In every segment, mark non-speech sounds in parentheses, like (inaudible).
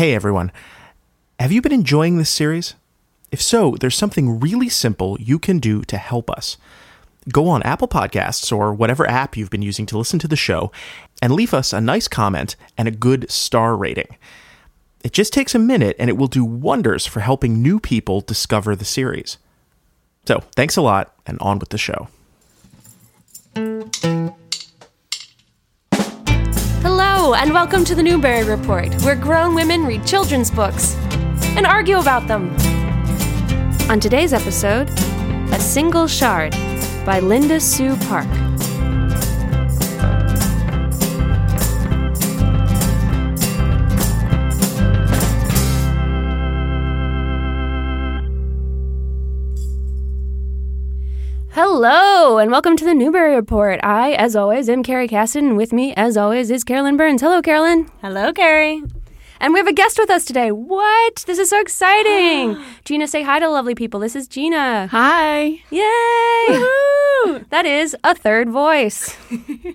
Hey everyone. Have you been enjoying this series? If so, there's something really simple you can do to help us. Go on Apple Podcasts or whatever app you've been using to listen to the show and leave us a nice comment and a good star rating. It just takes a minute and it will do wonders for helping new people discover the series. So, thanks a lot and on with the show. And welcome to the Newbery Report, where grown women read children's books and argue about them. On today's episode, A Single Shard by Linda Sue Park. Hello, and welcome to the Newbery Report. I, as always, am Kerry Caston, and with me, as always, is Carolyn Burns. Hello, Carolyn. Hello, Kerry. And we have a guest with us today. What? This is so exciting. (gasps) Gina, say hi to lovely people. This is Gina. Hi. Yay! (laughs) that is a third voice.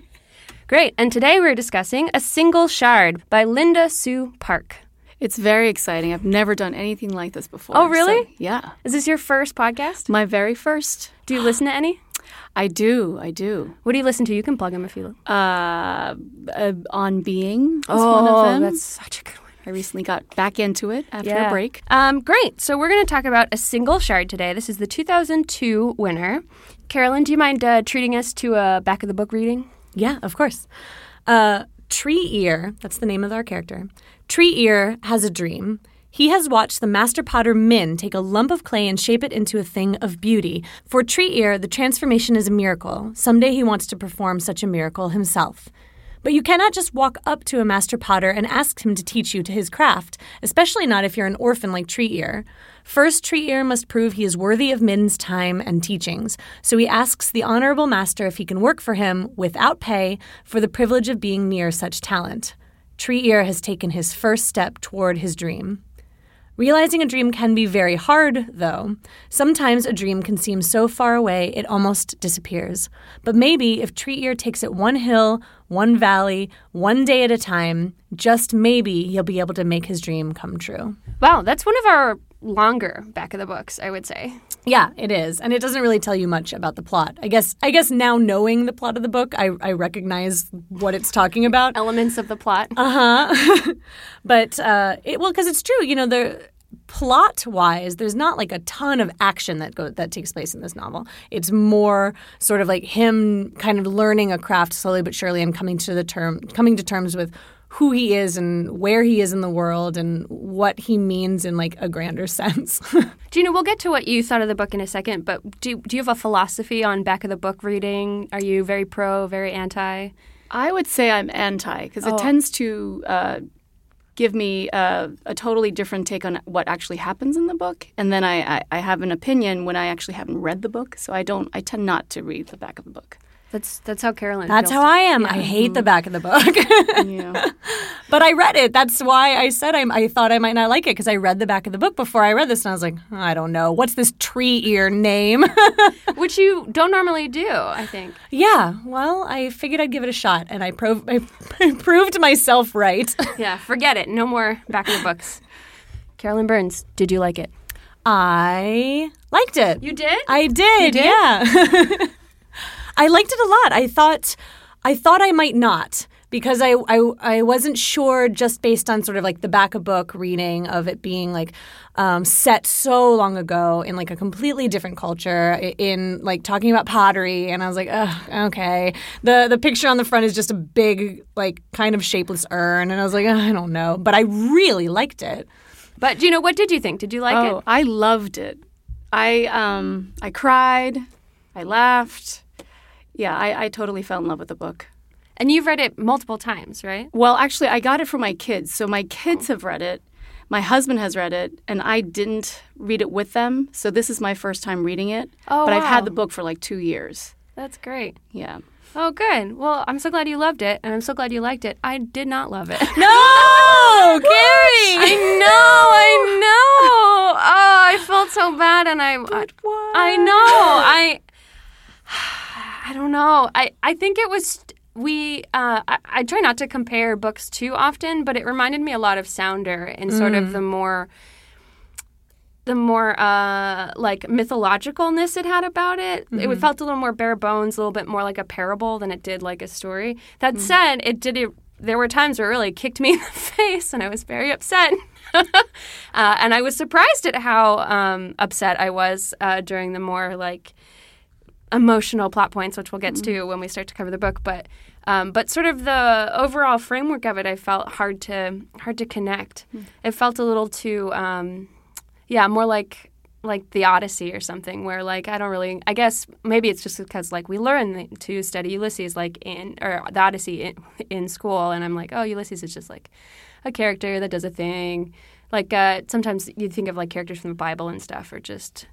(laughs) Great. And today we're discussing A Single Shard by Linda Sue Park. It's very exciting. I've never done anything like this before. Oh, really? so- yeah. Is this your first podcast? My very first. Do you listen to any? I do. I do. What do you listen to? You can plug them if you Uh, uh, on Being is Oh, one of them. that's such a good one. I recently got back into it after a break. Um, great. So we're going to talk about a single shard today. This is the 2002 winner. Carolyn, do you mind uh, treating us to a back of the book reading? Yeah, of course. Uh, Tree Ear, that's the name of our character. Tree Ear has a dream. He has watched the master potter Min take a lump of clay and shape it into a thing of beauty. For Tree Ear, the transformation is a miracle. Someday he wants to perform such a miracle himself. But you cannot just walk up to a master potter and ask him to teach you to his craft, especially not if you're an orphan like Tree Ear. First, Tree Ear must prove he is worthy of Min's time and teachings, so he asks the honorable master if he can work for him without pay for the privilege of being near such talent. Tree Ear has taken his first step toward his dream. Realizing a dream can be very hard, though. Sometimes a dream can seem so far away it almost disappears. But maybe if Tree Ear takes it one hill, one valley, one day at a time, just maybe he'll be able to make his dream come true. Wow, that's one of our longer back of the books, I would say. Yeah, it is, and it doesn't really tell you much about the plot. I guess. I guess now knowing the plot of the book, I, I recognize what it's talking about. Elements of the plot. Uh huh. (laughs) but uh, it well, because it's true. You know, the plot wise, there's not like a ton of action that go that takes place in this novel. It's more sort of like him kind of learning a craft slowly but surely and coming to the term coming to terms with who he is and where he is in the world and what he means in like a grander (laughs) sense. Gina, we'll get to what you thought of the book in a second, but do, do you have a philosophy on back of the book reading? Are you very pro, very anti? I would say I'm anti because Oh. it tends to uh, give me uh, a totally different take on what actually happens in the book, and then I, I, I have an opinion when I actually haven't read the book. So I don't. I tend not to read the back of the book. That's that's how Carolyn That's feels. how I am. I hate the mm-hmm. back of the book. (laughs) Yeah. But I read it. That's why I said I, I thought I might not like it because I read the back of the book before I read this, and I was like, I don't know, what's this tree ear name? (laughs) Which you don't normally do, I think. yeah, well, I figured I'd give it a shot, and I, prov- I, I (laughs) proved myself right. Yeah, forget it. No more back of the books. Carolyn Burns, did you like it? I liked it. You did? I did, did? yeah. I liked it a lot. I thought I thought I might not because I, I I wasn't sure just based on sort of like the back of book reading of it being like um, set so long ago in like a completely different culture in like talking about pottery and I was like Ugh, okay the the picture on the front is just a big like kind of shapeless urn and I was like I don't know but I really liked it But you know what did you think? Did you like oh, it? I loved it. I um I cried, I laughed. Yeah, I, I totally fell in love with the book. And you've read it multiple times, right? Well, actually, I got it for my kids. So my kids oh. have read it. My husband has read it, and I didn't read it with them. So this is my first time reading it. Oh, but I've had the book for like two years. That's great. Yeah. Oh, good. Well, I'm so glad you loved it, and I'm so glad you liked it. I did not love it. (laughs) no (laughs) Kerry I know, I know. Oh, I felt so bad, and I, But I, I know. I, I don't know. I, I think it was we uh, I, I try not to compare books too often, but it reminded me a lot of Sounder and sort of the more the more uh, like mythologicalness it had about it. It felt a little more bare bones, a little bit more like a parable than it did like a story. That said, it did it. There were times where it really kicked me (laughs) in the face, and I was very upset. (laughs) uh, and I was surprised at how um, upset I was uh, during the more like emotional plot points, which we'll get to when we start to cover the book. But um, but sort of the overall framework of it, I felt hard to hard to connect. It felt a little too, um, yeah, more like like the Odyssey or something, where like I don't really. I guess maybe it's just because like we learn to study Ulysses like in or the Odyssey in, in school, and I'm like, oh, Ulysses is just like a character that does a thing. Like uh, sometimes you think of like characters from the Bible and stuff, or just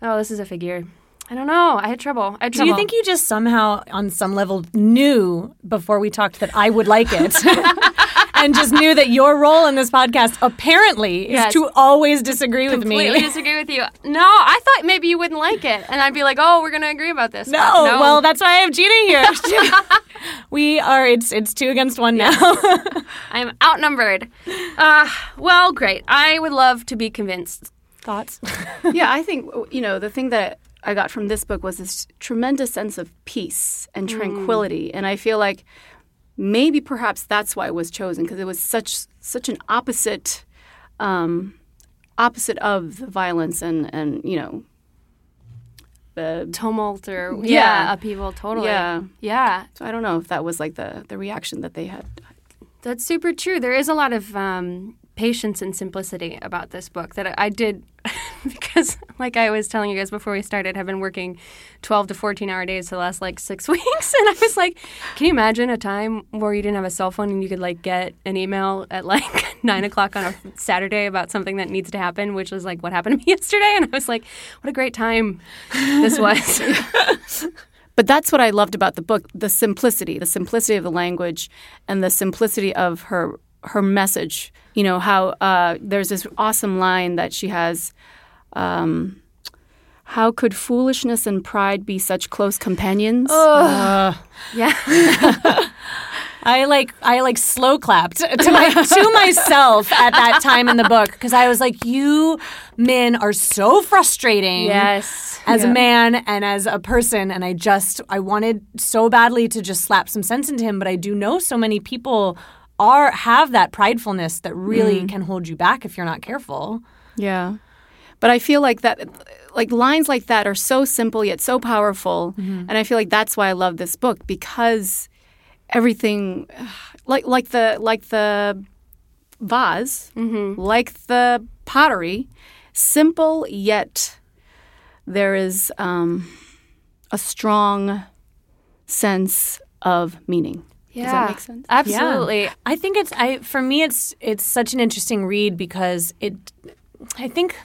oh, this is a figure. I don't know. I had trouble. I had Do you think you just somehow, on some level, knew before we talked that I would like it? (laughs) and just knew that your role in this podcast apparently is to always disagree with completely me. disagree with you. No, I thought maybe you wouldn't like it, and I'd be like, "Oh, we're gonna agree about this." No, But well, that's why I have Gina here. (laughs) we are. It's it's two against one now. (laughs) I'm outnumbered. Uh, well, great. I would love to be convinced. Thoughts? yeah, I think you know the thing that I got from this book was this tremendous sense of peace and tranquility, and I feel like maybe perhaps that's why it was chosen because it was such such an opposite um, opposite of the violence and and you know the Tumult or yeah, Yeah. upheaval. Totally. Yeah. Yeah. so I don't know if that was like the the reaction that they had. That's super true. There is a lot of um, patience and simplicity about this book that I, I did (laughs) because, like I was telling you guys before we started, I've been working 12 to 14 hour days for the last like six (laughs) weeks. And I was like, can you imagine a time where you didn't have a cell phone and you could like get an email at like (laughs) nine o'clock on a Saturday about something that needs to happen, which was like what happened to me yesterday? And I was like, what a great time this was. But that's what I loved about the book: the simplicity, the simplicity of the language, and the simplicity of her her message. You know how uh, there's this awesome line that she has. Um, how could foolishness and pride be such close companions? (laughs) yeah. I like I like slow clapped to my to myself at that time in the book because I was like, you men are so frustrating. Yes. As a man and as a person, and I just I wanted so badly to just slap some sense into him, but I do know so many people are have that pridefulness that really mm-hmm. can hold you back if you're not careful. Yeah. But I feel like that like lines like that are so simple yet so powerful. Mm-hmm. And I feel like that's why I love this book because everything (sighs) like like the like the vase, mm-hmm. like the pottery, simple yet there is um, a strong sense of meaning. Does that make sense? Absolutely. I think it's I for me it's it's such an interesting read because it I think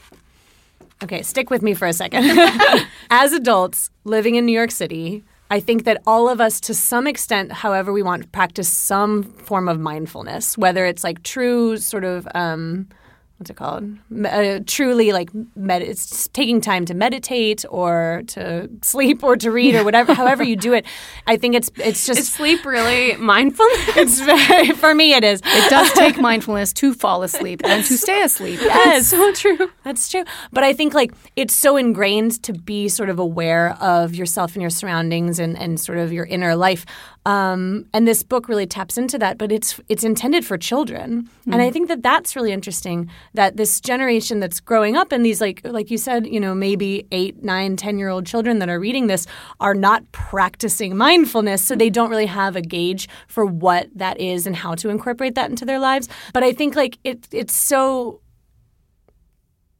Okay, stick with me for a second. (laughs) As adults living in New York City, I think that all of us to some extent however we want practice some form of mindfulness, whether it's like true sort of um what's it called? Me- Uh, truly like med- it's taking time to meditate or to sleep or to read or whatever however you do it. I think it's it's just Is sleep really mindfulness? (laughs) it's very, for me it is. It does take mindfulness to fall asleep and to stay asleep. Yes, so true. that's true. But I think like it's so ingrained to be sort of aware of yourself and your surroundings and, and sort of your inner life. Um, and this book really taps into that, but it's it's intended for children, and I think that that's really interesting. That this generation that's growing up, and these like like you said, you know, maybe eight, nine, ten year old children that are reading this are not practicing mindfulness, so they don't really have a gauge for what that is and how to incorporate that into their lives. But I think like it it's so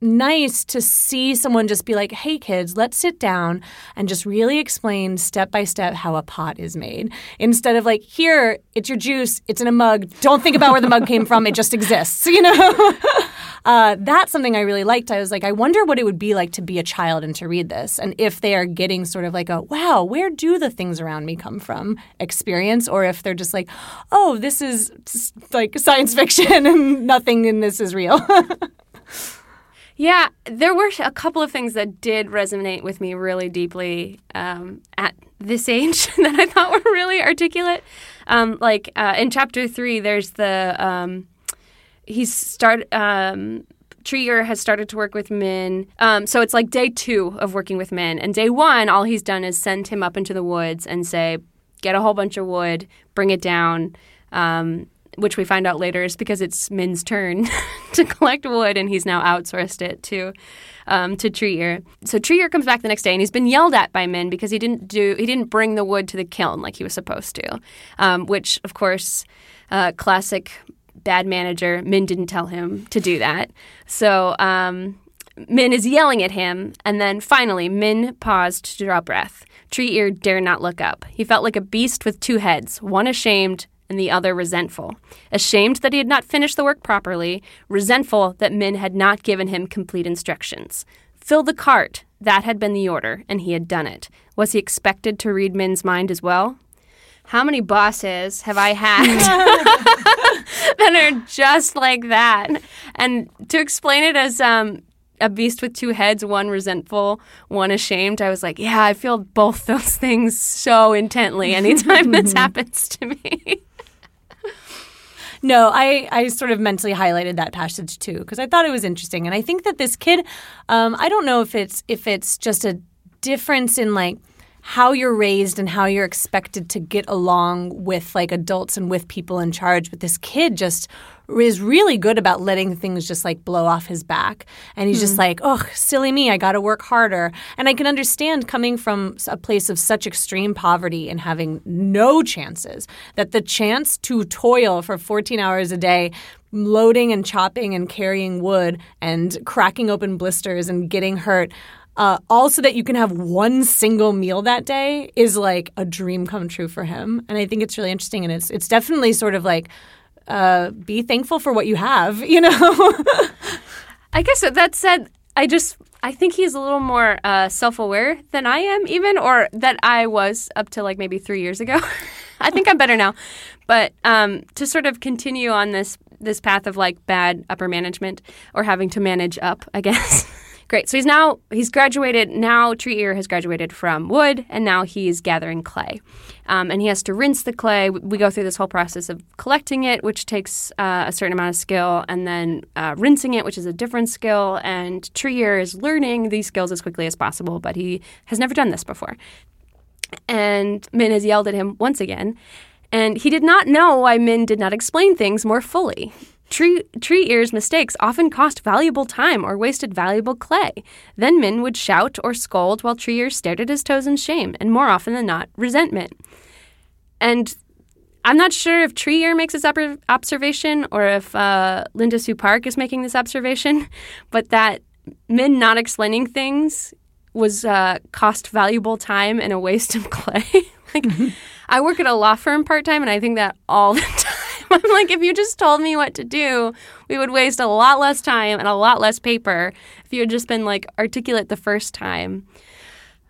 nice to see someone just be like, hey, kids, let's sit down and just really explain step by step how a pot is made. Instead of like, here, it's your juice, it's in a mug. Don't think about where the mug came from, it just exists, (laughs) you know? (laughs) Uh, that's something I really liked. I was like, I wonder what it would be like to be a child and to read this. And if they are getting sort of like a, wow, where do the things around me come from experience? Or if they're just like, oh, this is like science fiction (laughs) and nothing in this is real. Yeah, there were a couple of things that did resonate with me really deeply um, at this (laughs) age (laughs) that I thought were really articulate. Um, like uh, in chapter three, there's the um, he's start. Um, Tree Ear has started to work with Min. Um, so it's like day two of working with Min. And day one, all he's done is send him up into the woods and say, get a whole bunch of wood, bring it down. Um, which we find out later is because it's Min's turn (laughs) to collect wood, and he's now outsourced it to um, to Tree Ear. So Tree Ear comes back the next day, and he's been yelled at by Min because he didn't do he didn't bring the wood to the kiln like he was supposed to, um, which of course, uh, classic bad manager. Min didn't tell him to do that, so. Um, Min is yelling at him, and then finally, Min paused to draw breath. Tree Ear dare not look up. He felt like a beast with two heads, one ashamed, and the other resentful. Ashamed that he had not finished the work properly, resentful that Min had not given him complete instructions. Fill the cart, that had been the order, and he had done it. Was he expected to read Min's mind as well? How many bosses have I had (laughs) that are just like that? And to explain it as um, a beast with two heads, one resentful, one ashamed. I was like, yeah, I feel both (laughs) those things so intently anytime this (laughs) happens to me. No, I, I sort of mentally highlighted that passage too because I thought it was interesting, and I think that this kid, um, I don't know if it's if it's just a difference in like how you're raised and how you're expected to get along with like adults and with people in charge. But this kid just is really good about letting things just like blow off his back. And he's mm. just like, oh, silly me, I got to work harder. And I can understand coming from a place of such extreme poverty and having no chances that the chance to toil for 14 hours a day loading and chopping and carrying wood and cracking open blisters and getting hurt uh, all so that you can have one single meal that day is like a dream come true for him. And I think it's really interesting. And it's, it's definitely sort of like, uh, be thankful for what you have, (laughs) you know? I guess that said, I just, I think he's a little more uh, self aware than I am, even, or that I was up to like maybe three years ago. (laughs) I think I'm better now. But um, to sort of continue on this this path of like bad upper management or having to manage up, I guess. (laughs) Great. So he's now he's graduated. Now Tree Ear has graduated from wood, and now he's gathering clay, um, and he has to rinse the clay. We go through this whole process of collecting it, which takes uh, a certain amount of skill, and then uh, rinsing it, which is a different skill. And Tree Ear is learning these skills as quickly as possible, but he has never done this before. And Min has yelled at him once again, and he did not know why Min did not explain things more fully. Tree, tree ear's mistakes often cost valuable time or wasted valuable clay. Then Min would shout or scold while Tree ear stared at his toes in shame, and more often than not, resentment. And I'm not sure if Tree Ear makes this op- observation or if uh, Linda Sue Park is making this observation, (laughs) but that Min not explaining things was uh, cost valuable time and a waste of (laughs) clay. like, mm-hmm. I work at a law firm part time, and I think that all the (laughs) time. (laughs) I'm like, if you just told me what to do, we would waste a lot less time and a lot less paper if you had just been like articulate the first time.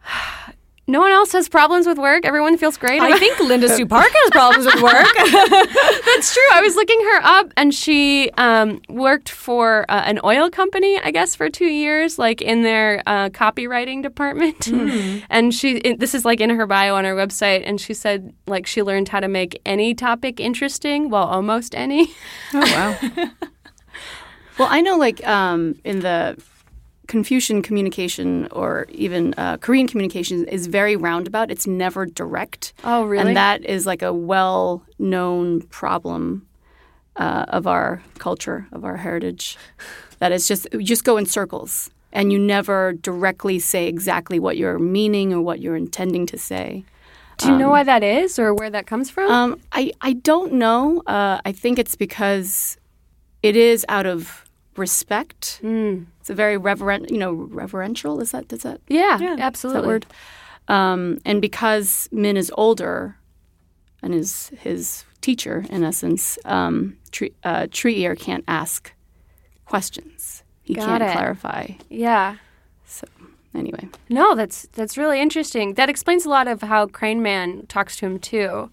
(sighs) No one else has problems with work. Everyone feels great. I think (laughs) Linda Sue Park has problems with work. (laughs) That's true. I was looking her up, and she um, worked for uh, an oil company, I guess, for two years, like in their uh, copywriting department. Mm. (laughs) and she, it, this is like in her bio on her website, and she said like she learned how to make any topic interesting, well, almost any. Oh wow. well, I know, like um, in the Confucian communication or even uh, Korean communication is very roundabout. It's never direct. Oh, really? And that is like a well known problem uh, of our culture, of our heritage. That is just, you just go in circles and you never directly say exactly what you're meaning or what you're intending to say. Do you um, know why that is or where that comes from? Um, I, I don't know. Uh, I think it's because it is out of respect. Mm. It's a very reverent, you know, reverential. Is that? Is that? Yeah, yeah absolutely. that word? Um, and because Min is older, and is his teacher in essence, um, Tree, uh, Tree Ear can't ask questions. He Got can't it. clarify. Yeah. So anyway. No, that's that's really interesting. That explains a lot of how Crane Man talks to him too.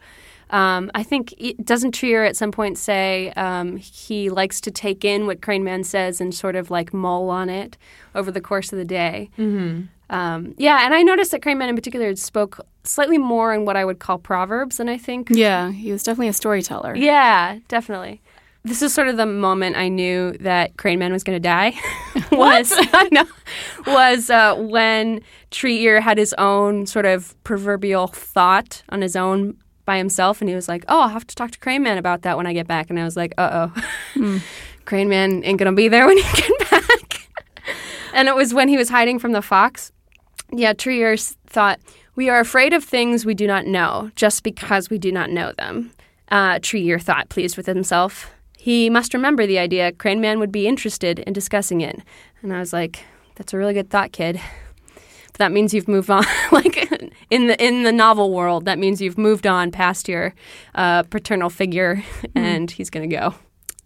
Um, I think it, doesn't Tree Ear at some point say um, he likes to take in what Crane Man says and sort of like mull on it over the course of the day. Mm-hmm. Um, yeah, and I noticed that Crane Man in particular spoke slightly more in what I would call proverbs than I think. Yeah, he was definitely a storyteller. Yeah, definitely. This is sort of the moment I knew that Crane Man was going to die. (laughs) (laughs) was I know (laughs) was uh, when Tree Ear had his own sort of proverbial thought on his own by himself, and he was like, "Oh, I'll have to talk to Crane Man about that when I get back." And I was like, "Uh oh, (laughs) Crane Man ain't gonna be there when you (laughs) get back." and it was when he was hiding from the fox. Yeah, Tree Ear thought, "We are afraid of things we do not know, just because we do not know them." Uh, Tree Ear thought, pleased with himself. He must remember the idea Crane Man would be interested in discussing it. And I was like, that's a really good thought, kid. That means you've moved on. (laughs) like in the in the novel world, that means you've moved on past your uh, paternal figure, and he's gonna go.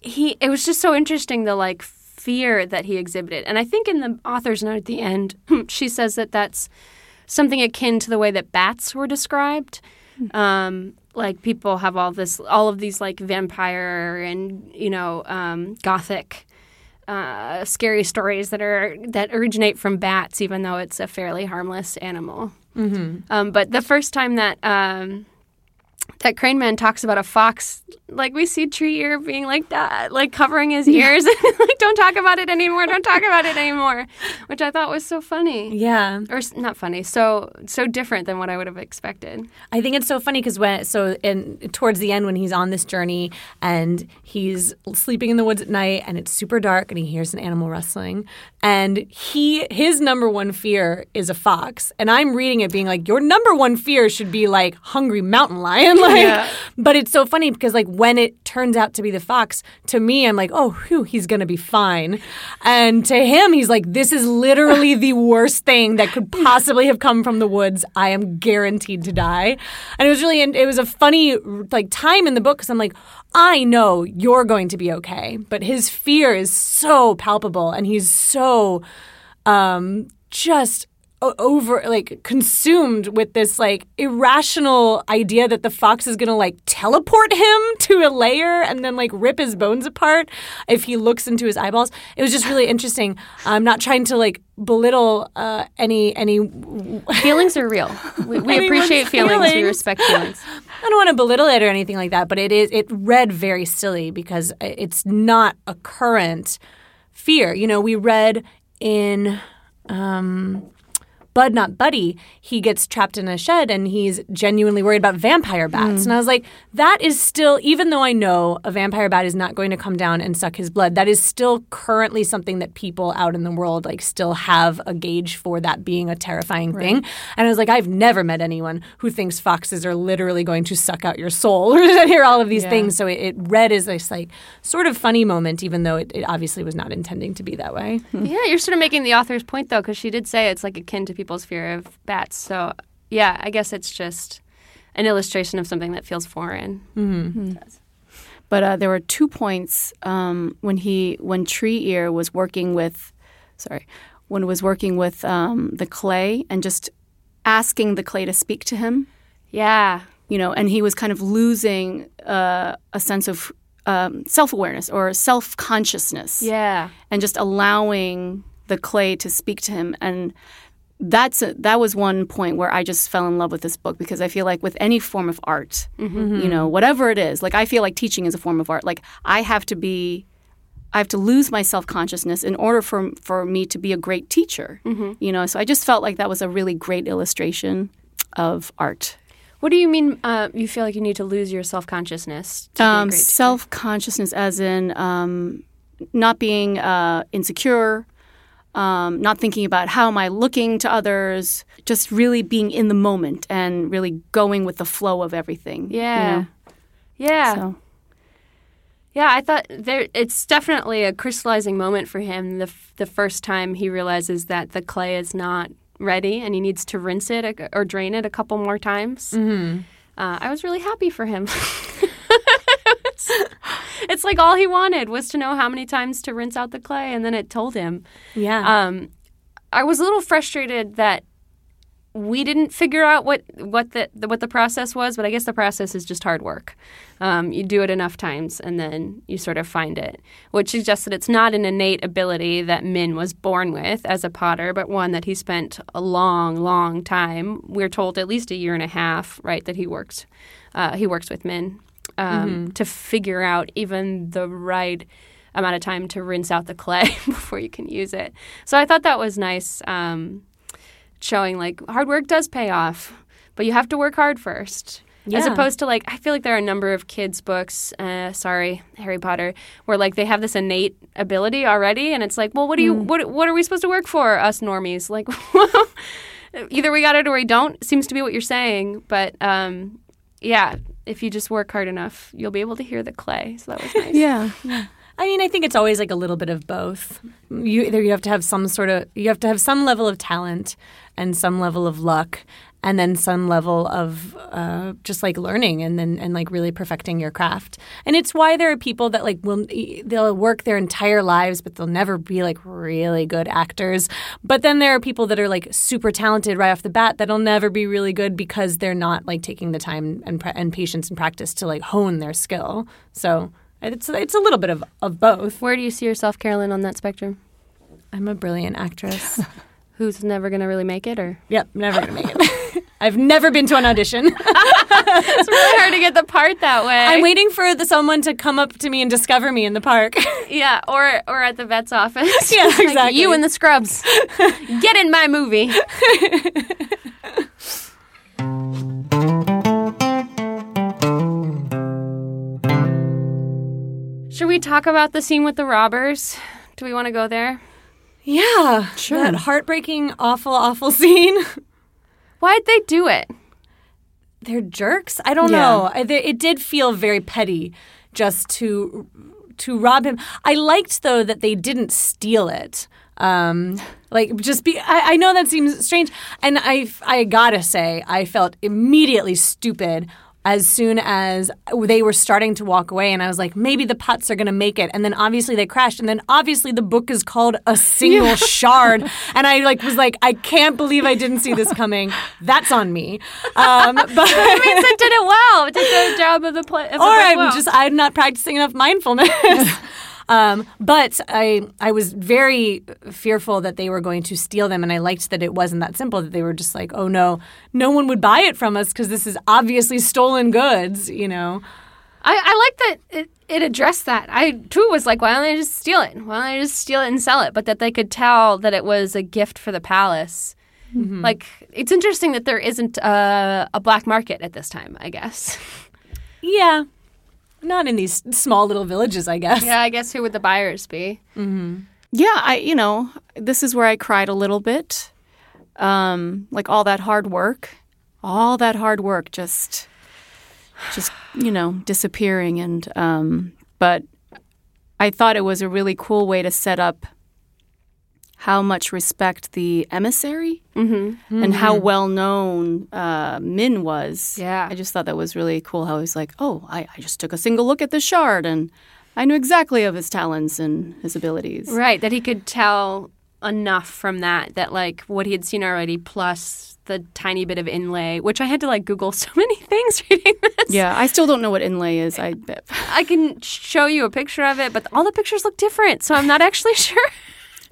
He. It was just so interesting the like fear that he exhibited, and I think in the author's note at the end, (laughs) she says that that's something akin to the way that bats were described. Um, like people have all this, all of these like vampire and you know um, gothic uh, scary stories that are that originate from bats, even though it's a fairly harmless animal. Mm-hmm. Um, but the first time that um, that Crane Man talks about a fox, like we see Tree Ear being like that, like covering his ears, (laughs) like don't talk about it anymore, don't talk about it anymore, which I thought was so funny. Yeah. Or not funny, so so different than what I would have expected. I think it's so funny because when so in towards the end when he's on this journey and he's sleeping in the woods at night and it's super dark and he hears an animal rustling and he his number one fear is a fox and I'm reading it being like your number one fear should be like hungry mountain lion (laughs) like but it's so funny because like when it turns out to be the fox to me I'm like oh whew, he's gonna be fine. And to him he's like this is literally the worst thing that could possibly have come from the woods. I am guaranteed to die. And it was really it was a funny like time in the book because I'm like I know you're going to be okay but his fear is so palpable and he's so um just over like consumed with this like irrational idea that the fox is going to like teleport him to a layer and then like rip his bones apart if he looks into his eyeballs it was just really interesting i'm not trying to like belittle uh, any any Feelings are real. We, we appreciate feelings. We respect feelings. I don't want to belittle it or anything like that, but it is it read very silly because it's not a current fear. You know, we read in um, Bud Not Buddy, he gets trapped in a shed and he's genuinely worried about vampire bats. Hmm. And I was like, that is still, even though I know a vampire bat is not going to come down and suck his blood, that is still currently something that people out in the world like still have a gauge for that being a terrifying thing. And I was like, I've never met anyone who thinks foxes are literally going to suck out your soul (laughs) or hear all of these things. So it, it read as this like sort of funny moment, even though it, it obviously was not intending to be that way. Yeah, you're sort of making the author's point though, because she did say it's like akin to people's fear of bats. So yeah, I guess it's just an illustration of something that feels foreign. But uh, there were two points um, when he when Tree Ear was working with, sorry, when was working with um, the clay and just asking the clay to speak to him. Yeah, You know, and he was kind of losing uh, a sense of um, self awareness or self consciousness. yeah, and just allowing the clay to speak to him and that's a, that was one point where I just fell in love with this book because I feel like with any form of art, you know, whatever it is, like I feel like teaching is a form of art. Like I have to be, I have to lose my self consciousness in order for for me to be a great teacher. You know, so I just felt like that was a really great illustration of art. What do you mean? Uh, you feel like you need to lose your self consciousness? Um, self consciousness, as in um, not being uh, insecure, um, not thinking about how am I looking to others, just really being in the moment and really going with the flow of everything. you Yeah. know? yeah, So yeah. I thought there. It's definitely a crystallizing moment for him. The f- the first time he realizes that the clay is not ready and he needs to rinse it a- or drain it a couple more times. Mm-hmm. Uh, I was really happy for him. (laughs) it's, (laughs) it's like all he wanted was to know how many times to rinse out the clay, and then it told him. Yeah. Um, I was a little frustrated that we didn't figure out what what the what the process was, but I guess the process is just hard work. Um, you do it enough times, and then you sort of find it, which suggests that it's not an innate ability that Min was born with as a potter, but one that he spent a long, long time. We're told at least a year and a half, right? That he works uh, he works with Min um, to figure out even the right amount of time to rinse out the clay (laughs) before you can use it. So I thought that was nice, um, showing like hard work does pay off, but you have to work hard first. As opposed to like, I feel like there are a number of kids' books. Uh, sorry, Harry Potter, where like they have this innate ability already, and it's like, well, what do you, what, what are we supposed to work for, us normies? Like, (laughs) either we got it or we don't. Seems to be what you're saying, but um, yeah, if you just work hard enough, you'll be able to hear the clay. So that was nice. (laughs) Yeah. I mean, I think it's always like a little bit of both. You either you have to have some sort of you have to have some level of talent and some level of luck, and then some level of uh, just like learning and then and like really perfecting your craft. And it's why there are people that like will they'll work their entire lives, but they'll never be like really good actors. But then there are people that are like super talented right off the bat that'll never be really good because they're not like taking the time and pra- and patience and practice to like hone their skill. So. It's it's a little bit of, of both. Where do you see yourself, Carolyn, on that spectrum? I'm a brilliant actress. (laughs) Who's never going to really make it, or yep, never gonna make it. (laughs) I've never been to an audition. (laughs) it's really hard to get the part that way. I'm waiting for the, someone to come up to me and discover me in the park. (laughs) Yeah, or or at the vet's office. (laughs) Yeah, Like, exactly. you and the scrubs. Get in my movie. Should we talk about the scene with the robbers? Do we want to go there? yeah, Sure. That heartbreaking, awful, awful scene. Why'd they do it? They're jerks. I don't Yeah. know. It did feel very petty, just to to rob him. I liked though that they didn't steal it. Um, like just be. I, I know that seems strange, and I I gotta say I felt immediately stupid as soon as they were starting to walk away, and I was like, maybe the putts are gonna make it, and then obviously they crashed, and then obviously the book is called a single (laughs) shard, and I like was like, I can't believe I didn't see this coming. That's on me. Um, (laughs) but It means it did it well. It did the job of the play. Of the or I'm well. just I'm not practicing enough mindfulness. (laughs) um, but I I was very fearful that they were going to steal them, and I liked that it wasn't that simple. That they were just like, oh no, no one would buy it from us because this is obviously stolen goods. You know. I, I like that it, it addressed that. I too was like, why don't they just steal it? Why don't they just steal it and sell it? But that they could tell that it was a gift for the palace. Like it's interesting that there isn't a, a black market at this time. I guess. Yeah. Not in these small little villages, I guess. Yeah, I guess who would the buyers be? Yeah, I you know, this is where I cried a little bit. Um, like all that hard work, all that hard work just just, you know, disappearing and um but I thought it was a really cool way to set up how much respect the emissary and how well known uh, Min was. Yeah. I just thought that was really cool. How he's like, oh, I, I just took a single look at the shard and I knew exactly of his talents and his abilities. Right, that he could tell enough from that that like what he had seen already plus the tiny bit of inlay, which I had to like Google (laughs) so many things reading this. Yeah, I still don't know what inlay is. I I can show you a picture of it, but all the pictures look different, so I'm not actually (laughs) sure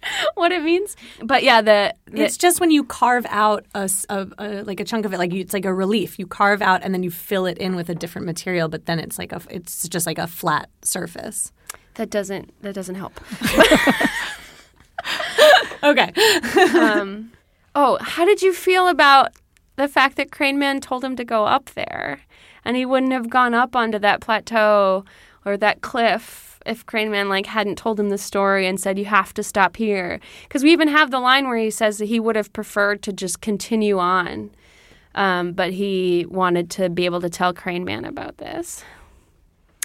(laughs) what it means. But yeah, the, the It's just when you carve out a, a- a- like a chunk of it, like you, it's like a relief. You carve out and then you fill it in with a different material, but then it's like a it's just like a flat surface. that doesn't that doesn't help. (laughs) Okay. Um, oh, how did you feel about the fact that Crane Man told him to go up there, and he wouldn't have gone up onto that plateau or that cliff if Crane Man like hadn't told him the story and said you have to stop here? Because we even have the line where he says that he would have preferred to just continue on, um, but he wanted to be able to tell Crane Man about this.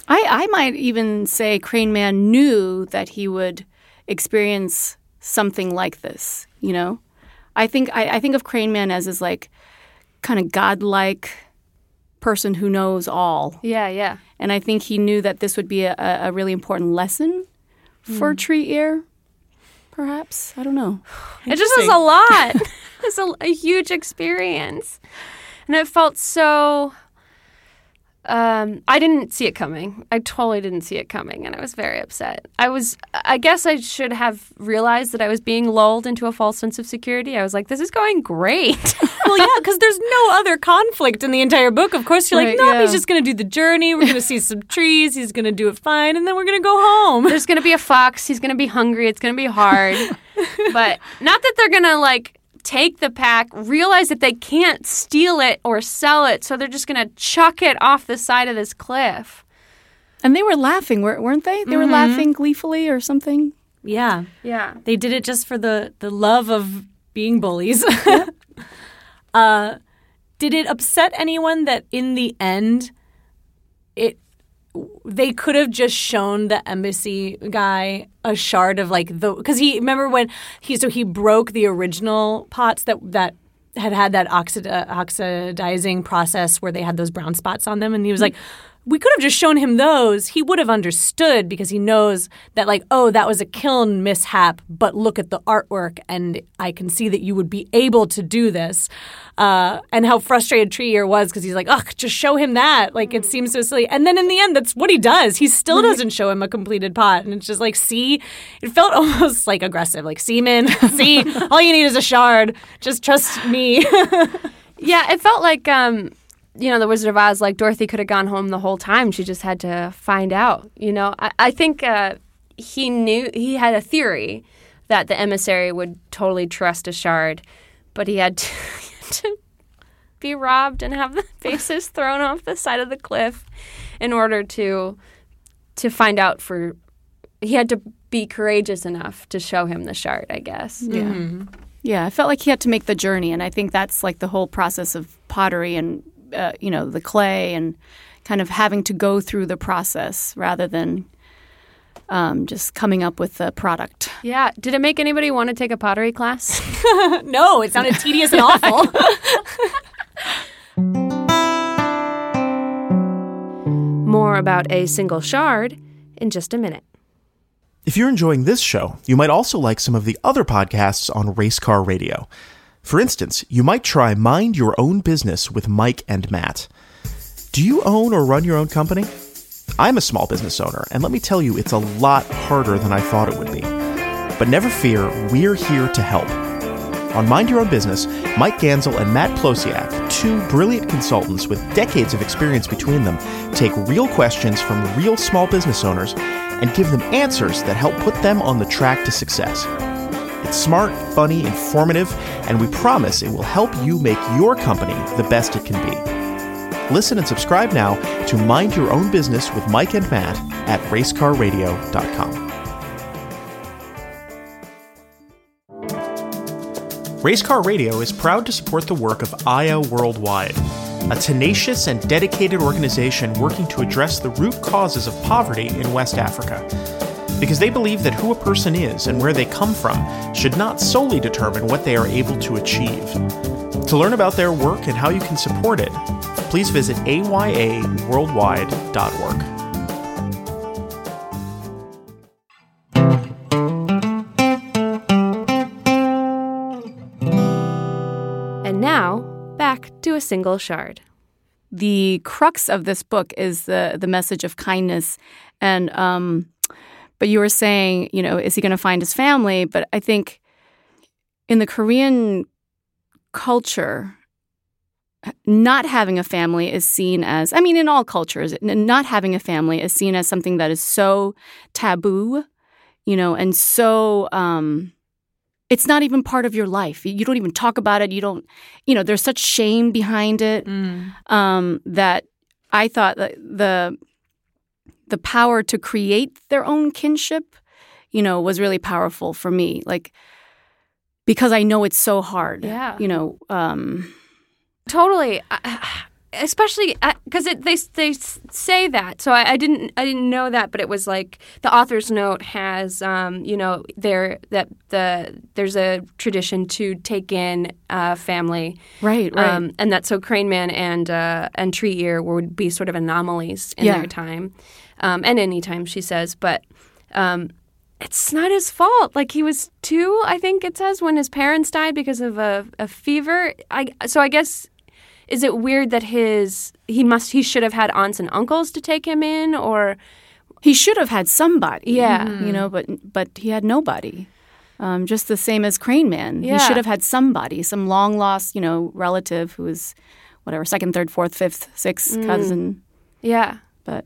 I, I might even say Crane Man knew that he would experience something like this. You know, I think I, I think of Crane Man as his like kind of godlike person who knows all, Yeah, yeah. and I think he knew that this would be a, a a really important lesson for hmm. Tree Ear. Perhaps I don't know. (sighs) It just was a lot. (laughs) It was a, a huge experience, and it felt so. Um, I didn't see it coming. I totally didn't see it coming, and I was very upset. I was. I guess I should have realized that I was being lulled into a false sense of security. I was like, "This is going great." (laughs) well, yeah, because there's no other conflict in the entire book. Of course, you're Right, like, no, yeah. he's just going to do the journey. We're going to see some trees. He's going to do it fine, and then we're going to go home. There's gonna be a fox. He's gonna be hungry. It's gonna be hard, (laughs) but not that they're gonna like take the pack, realize that they can't steal it or sell it, so they're just gonna chuck it off the side of this cliff. And they were laughing, weren't they? They were laughing gleefully or something. Yeah, Yeah. they did it just for the the love of being bullies. (laughs) uh, did it upset anyone that in the end, it they could have just shown the embassy guy a shard of like the because he remember when he so he broke the original pots that that had had that oxid, uh, oxidizing process where they had those brown spots on them? And he was like we could have just shown him those. He would have understood because he knows that like oh that was a kiln mishap but look at the artwork and i can see that you would be able to do this. Uh, and how frustrated tree ear was because he's like ugh just show him that. Like it seems so silly. And then in the end that's what he does. He still doesn't show him a completed pot. And it's just like see it felt (laughs) almost like aggressive. Like seaman see (laughs) (laughs) all you need is a shard. Just trust me. Yeah, it felt like um, you know, the Wizard of Oz, like Dorothy could have gone home the whole time. She just had to find out. You know, I, I think uh, he knew he had a theory that the emissary would totally trust a shard, but he had to, (laughs) to be robbed and have the (laughs) faces thrown off the side of the cliff in order to to find out for. He had to be courageous enough to show him the shard. I guess. Yeah. Yeah, I felt like he had to make the journey, and I think that's like the whole process of pottery and uh, you know the clay and kind of having to go through the process rather than um, just coming up with the product. Yeah. Did it make anybody want to take a pottery class? (laughs) no it sounded tedious and awful (laughs) More about a single shard in just a minute. If you're enjoying this show, you might also like some of the other podcasts on Race Car Radio. For instance, you might try Mind Your Own Business with Mike and Matt. Do you own or run your own company? I'm a small business owner, and let me tell you, it's a lot harder than I thought it would be. But never fear, we're here to help. On Mind Your Own Business, Mike Ganzel and Matt Plosiak, two brilliant consultants with decades of experience between them, take real questions from real small business owners and give them answers that help put them on the track to success. It's smart, funny, informative, and we promise it will help you make your company the best it can be. Listen and subscribe now to Mind Your Own Business with Mike and Matt at racecarradio.com. Racecar Radio is proud to support the work of Aya Worldwide, a tenacious and dedicated organization working to address the root causes of poverty in West Africa. Because they believe that who a person is and where they come from should not solely determine what they are able to achieve. To learn about their work and how you can support it, please visit ayaworldwide.org. And now, back to a single shard. the crux of this book is the the message of kindness and um but you were saying you know is he going to find his family? But i think in the korean culture not having a family is seen as i mean in all cultures not having a family is seen as something that is so taboo you know and so um it's not even part of your life. You don't even talk about it. You don't you know there's such shame behind it um, that I thought that the the power to create their own kinship, you know, was really powerful for me. Like because I know it's so hard. Yeah. You know, um, Totally, I- especially because they they say that. So I, I didn't I didn't know that, but it was like the author's note has um, you know there that the there's a tradition to take in uh, family, right, right. Um, and that so Crane Man and uh, and Tree Ear would be sort of anomalies in Yeah. their time, um, and anytime she says, but um, it's not his fault. Like he was two, I think it says, when his parents died because of a, a fever. I so I guess is it weird that his he must he should have had aunts and uncles to take him in or He should have had somebody. Yeah. You know, but but he had nobody. Um, just the same as Crane Man. Yeah. He should have had somebody, some long lost, you know, relative who was whatever, second, third, fourth, fifth, sixth cousin. yeah. But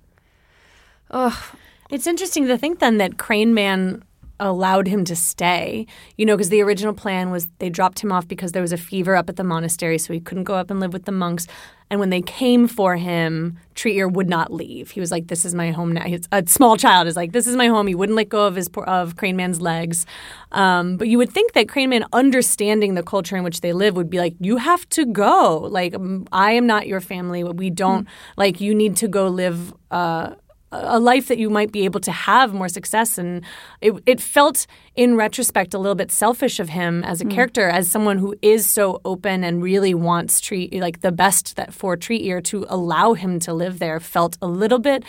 Ugh. It's interesting to think then that Crane Man allowed him to stay, you know, because the original plan was they dropped him off because there was a fever up at the monastery, so he couldn't go up and live with the monks. And when they came for him, Tree Ear would not leave. He was like, "This is my home now." He's, a small child is like, "This is my home." He wouldn't let go of his of Crane Man's legs. Um, but you would think that Crane Man, understanding the culture in which they live, would be like, "You have to go. Like, I am not your family. We don't like. You need to go live." Uh, a life that you might be able to have more success and it, it felt in retrospect a little bit selfish of him as a mm. character as someone who is so open and really wants tree like the best that for Tree Ear to allow him to live there felt a little bit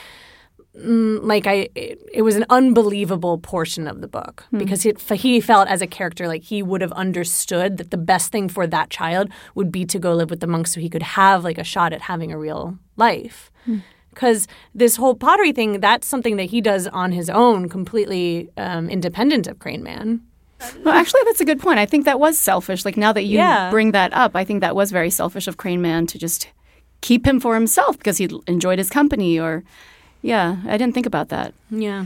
mm, like I it, it was an unbelievable portion of the book. Hmm. Because he, he felt as a character like he would have understood that the best thing for that child would be to go live with the monks so he could have like a shot at having a real life hmm. Because this whole pottery thing that's something that he does on his own completely um, independent of Crane Man well, actually, that's a good point. I think that was selfish. Like now that you Yeah. bring that up, I think that was very selfish of Crane Man to just keep him for himself because he enjoyed his company. Or, yeah, I didn't think about that. yeah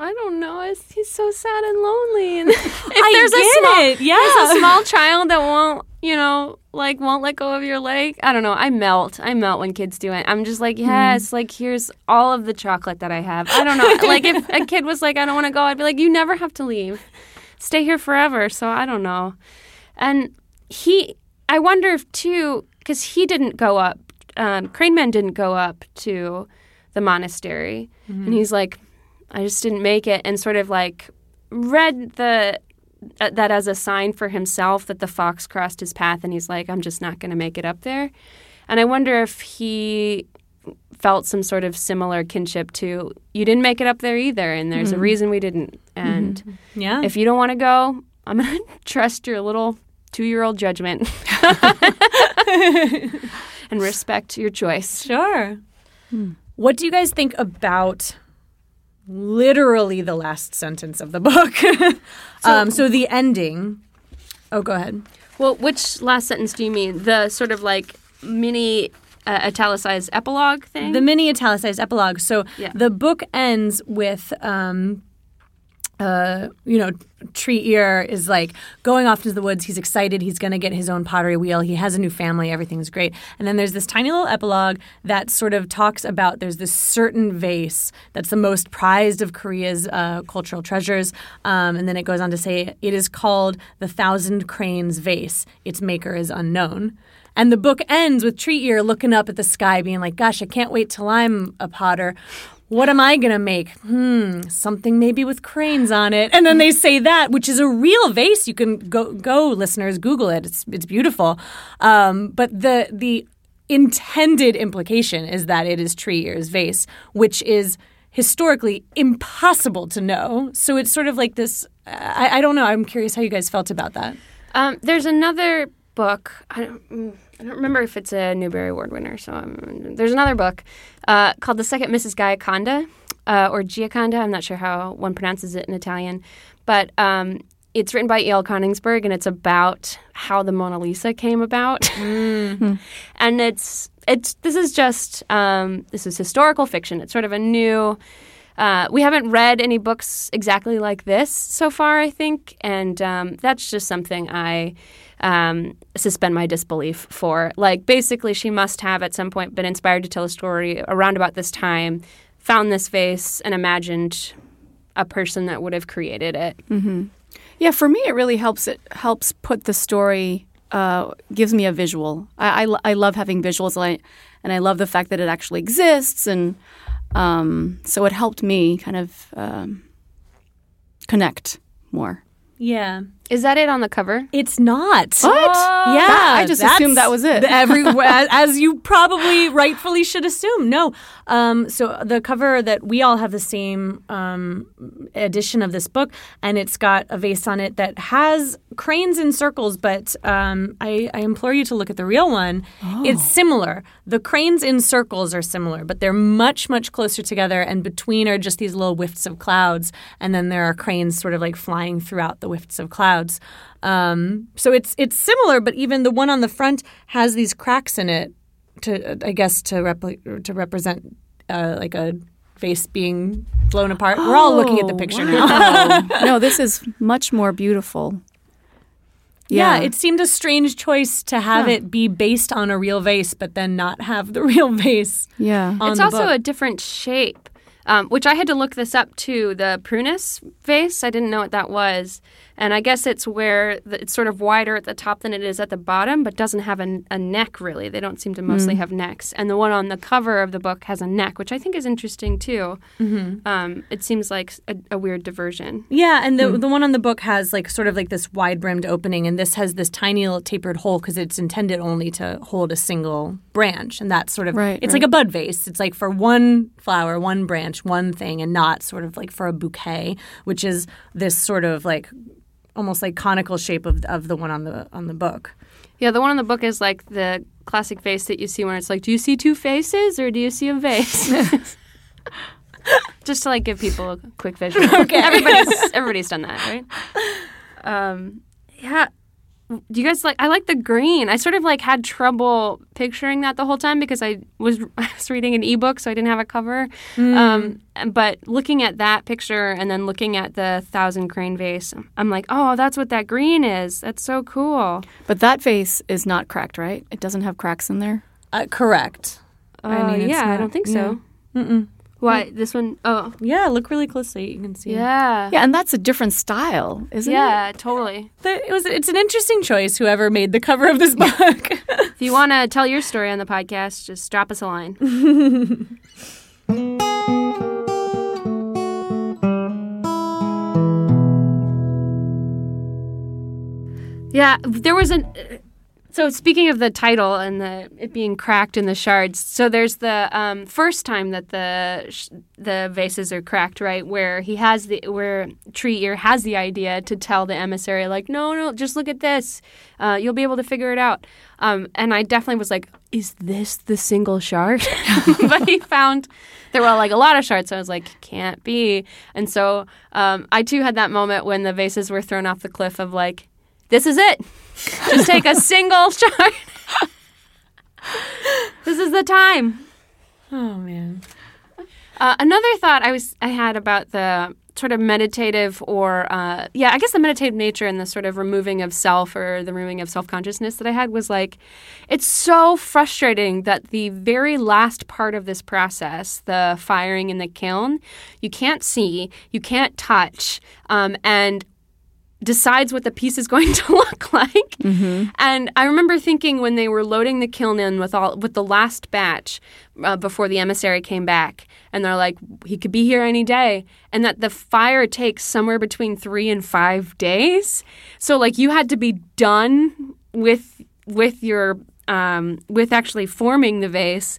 I don't know. It's, he's so sad and lonely. And (laughs) (laughs) if I there's a small, it, yeah. there's a small child that won't, you know, like won't let go of your leg. I don't know. I melt. I melt when kids do it. I'm just like, yes, like here's all of the chocolate that I have. I don't know. (laughs) like if a kid was like, I don't want to go, I'd be like, you never have to leave. Stay here forever. So I don't know. And he, I wonder if too, because he didn't go up. Um, Crane Man didn't go up to the monastery, and he's like, I just didn't make it, and sort of like read the uh, that as a sign for himself that the fox crossed his path, and he's like, I'm just not going to make it up there. And I wonder if he felt some sort of similar kinship to you didn't make it up there either, and there's a mm-hmm. reason we didn't. Mm-hmm. And yeah if you don't want to go, I'm going (laughs) to trust your little two year old judgment (laughs) and respect your choice. Sure. Hmm. What do you guys think about literally the last sentence of the book? (laughs) um, so the ending. Oh, go ahead. Well, which last sentence do you mean? The sort of like mini uh, italicized epilogue thing? The mini italicized epilogue. So Yeah. the book ends with, um, uh, you know, Tree Ear is like going off into the woods. He's excited. He's going to get his own pottery wheel. He has a new family. Everything's great. And then there's this tiny little epilogue that sort of talks about there's this certain vase that's the most prized of Korea's uh, cultural treasures. Um, and then it goes on to say it is called the Thousand Cranes Vase. Its maker is unknown. And the book ends with Tree Ear looking up at the sky, being like, Gosh, I can't wait till I'm a potter. What am I going to make? Hmm, something maybe with cranes on it. And then they say that, which is a real vase. You can go, go listeners, Google it. It's, it's beautiful. Um, but the, the intended implication is that it is Tree Ear's vase, which is historically impossible to know. So it's sort of like this. I, I don't know. I'm curious how you guys felt about that. Um, there's another book. I don't, mm, I don't remember if it's a Newbery Award winner. So um, there's another book uh, called The Second Mrs. Gioconda uh, or Gioconda. I'm not sure how one pronounces it in Italian, but um, it's written by E.L. Konigsburg and it's about how the Mona Lisa came about. (laughs) and it's it's this is just um, this is historical fiction. It's sort of a new. Uh, we haven't read any books exactly like this so far, I think, and um, that's just something I um, suspend my disbelief for. Like, basically, she must have at some point been inspired to tell a story around about this time, found this face, and imagined a person that would have created it. Yeah, for me, it really helps. It helps put the story, uh, gives me a visual. I, I, I love having visuals, and I, and I love the fact that it actually exists. And um, so it helped me kind of um, connect more. Yeah. Is that it on the cover? It's not. What? Yeah, That- I just assumed that was it. that's Every (laughs) as, as you probably rightfully should assume. No. Um, so the cover that we all have the same um, edition of this book, and it's got a vase on it that has cranes in circles. But um, I, I implore you to look at the real one. It's similar. The cranes in circles are similar, but they're much much closer together, and between are just these little whiffs of clouds, and then there are cranes sort of like flying throughout the whiffs of clouds. Um, so it's it's similar, but even the one on the front has these cracks in it to I guess to repli- to represent uh, like a face being blown apart. We're all looking at the Oh, picture now. (laughs) no, this is much more beautiful. Yeah. Yeah. it seemed a strange choice to have Huh. it be based on a real vase, but then not have the (laughs) real vase. Yeah. on it's the also book. a different shape, um, which I had to look this up too. The prunus vase, I didn't know what that was, and I guess it's where the, it's sort of wider at the top than it is at the bottom, but doesn't have a, a neck really. They don't seem to mostly hmm. have necks, and the one on the cover of the book has a neck, which I think is interesting too. Mm-hmm. Um, it seems like a, a weird diversion. Yeah, and the hmm. the one on the book has like sort of like this wide brimmed opening, and this has this tiny little tapered hole because it's intended only to hold a single branch, and that's sort of Right, it's right. like a bud vase. It's like for one flower, one branch, one thing, and not sort of like for a bouquet, which is this sort of like almost like conical shape of of the one on the on the book. Yeah, the one on the book is like the classic face that you see when it's like, do you see two faces or do you see a vase? (laughs) Just to like give people a quick visual. (laughs) Okay. Everybody's (laughs) everybody's done that, right? Um, yeah. Do you guys like? I like the green. I sort of like had trouble picturing that the whole time because I was (laughs) I was reading an ebook, so I didn't have a cover. Um, but looking at that picture and then looking at the thousand crane vase, I'm like, oh, that's what that green is. That's so cool. But that vase is not cracked, right? It doesn't have cracks in there. Uh, correct. I mean, mean, it's yeah, I don't think yeah. so. Mm-mm. Why this one? Oh, Yeah, look really closely. You can see. yeah, Yeah, and that's a different style, isn't it? yeah, totally. The- it was. It's an interesting choice. Whoever made the cover of this (laughs) book. If you want to tell your story on the podcast, just drop us a line. (laughs) yeah, there was an. So speaking of the title and the it being cracked in the shards, so there's the um, first time that the sh- the vases are cracked, right? Where he has the where Tree Ear has the idea to tell the emissary, like, no, no, just look at this, uh, you'll be able to figure it out. Um, and I definitely was like, is this the single shard? (laughs) but he found there were like a lot of shards, so I was like, can't be. And so um, I too had that moment when the vases were thrown off the cliff of like, this is it. Just take a single (laughs) shot. this is the time. oh man. Uh, another thought I was I had about the sort of meditative or uh, yeah, I guess the meditative nature and the sort of removing of self or the removing of self consciousness that I had was like, it's so frustrating that the very last part of this process, the firing in the kiln, you can't see, you can't touch, um, and decides what the piece is (laughs) going to look like. And I remember thinking when they were loading the kiln in with all with the last batch uh, before the emissary came back, and they're like, he could be here any day, and that the fire takes somewhere between three and five days. So like you had to be done with with your um, with actually forming the vase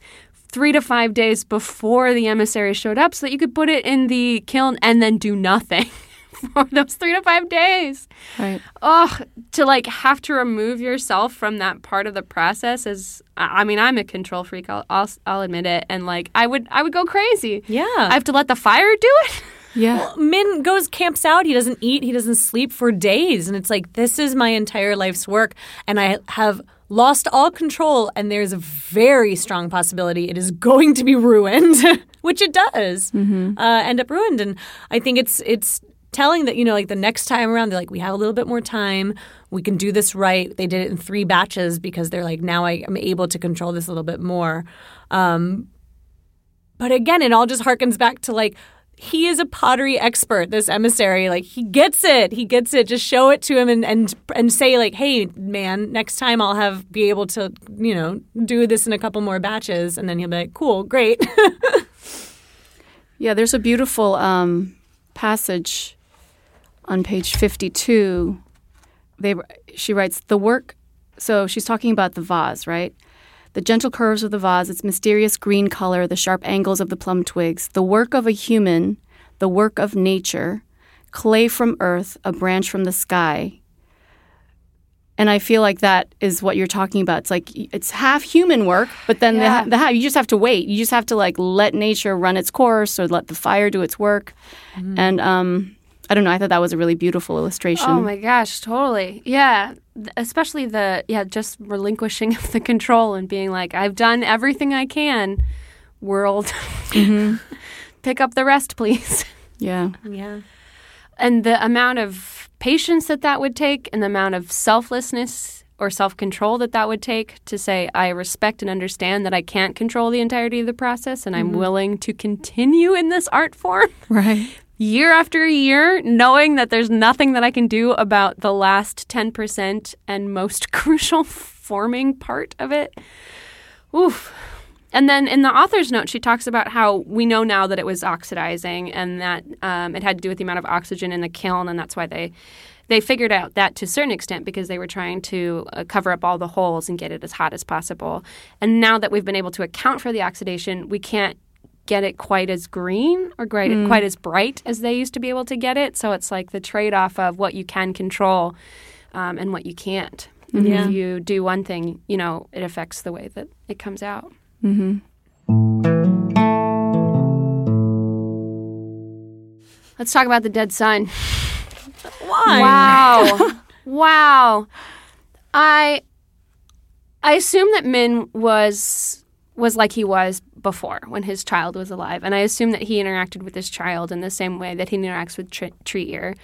three to five days before the emissary showed up so that you could put it in the kiln and then do nothing (laughs) for those three to five days. Right. Oh, to like have to remove yourself from that part of the process is, I mean, I'm a control freak. I'll, I'll, I'll admit it. And like, I would, I would go crazy. Yeah. I have to let the fire do it. Yeah. (laughs) Min goes camps out. He doesn't eat. He doesn't sleep for days, and it's like this is my entire life's work, and I have lost all control. And there's a very strong possibility it is going to be ruined, (laughs) which it does uh, end up ruined. And I think it's it's telling that you know like the next time around they're like we have a little bit more time we can do this right they did it in three batches because they're like now I, i'm able to control this a little bit more um, but again, it all just harkens back to like he is a pottery expert, this emissary. Like he gets it. He gets it. Just show it to him and and and say like, "Hey, man, next time I'll have be able to, you know, do this in a couple more batches." And then he'll be like, "Cool, great." (laughs) Yeah, there's a beautiful um, passage on page 52 they she writes the work. So she's talking about the vase, right? The gentle curves of the vase, its mysterious green color, the sharp angles of the plum twigs, the work of a human, the work of nature, clay from earth, a branch from the sky. And I feel like that is what you're talking about. It's like it's half human work, but then Yeah. the, the half you just have to wait. You just have to like let nature run its course or let the fire do its work. And um, I don't know. I thought that was a really beautiful illustration. Oh my gosh, totally. Yeah, especially the yeah, just relinquishing (laughs) of the control and being like, I've done everything I can. World, (laughs) mm-hmm. pick up the rest, please. (laughs) Yeah. Yeah. And the amount of patience that that would take, and the amount of selflessness or self control that that would take to say, I respect and understand that I can't control the entirety of the process, and I'm mm-hmm. willing to continue in this art form. Right. Year after year, knowing that there's nothing that I can do about the last 10% and most (laughs) crucial forming part of it. Oof. And then in the author's note, she talks about how we know now that it was oxidizing and that um, it had to do with the amount of oxygen in the kiln, and that's why they they figured out that to a certain extent because they were trying to uh, cover up all the holes and get it as hot as possible. And now that we've been able to account for the oxidation, we can't get it quite as green or quite, quite as bright as they used to be able to get it. So it's like the trade off of what you can control um, and what you can't. And Yeah. If you do one thing, you know, it affects the way that it comes out. Let's talk about the dead son. Why? Wow. (laughs) wow. I I assume that Min was was like he was before when his child was alive, and I assume that he interacted with his child in the same way that he interacts with Tr- Tree Ear,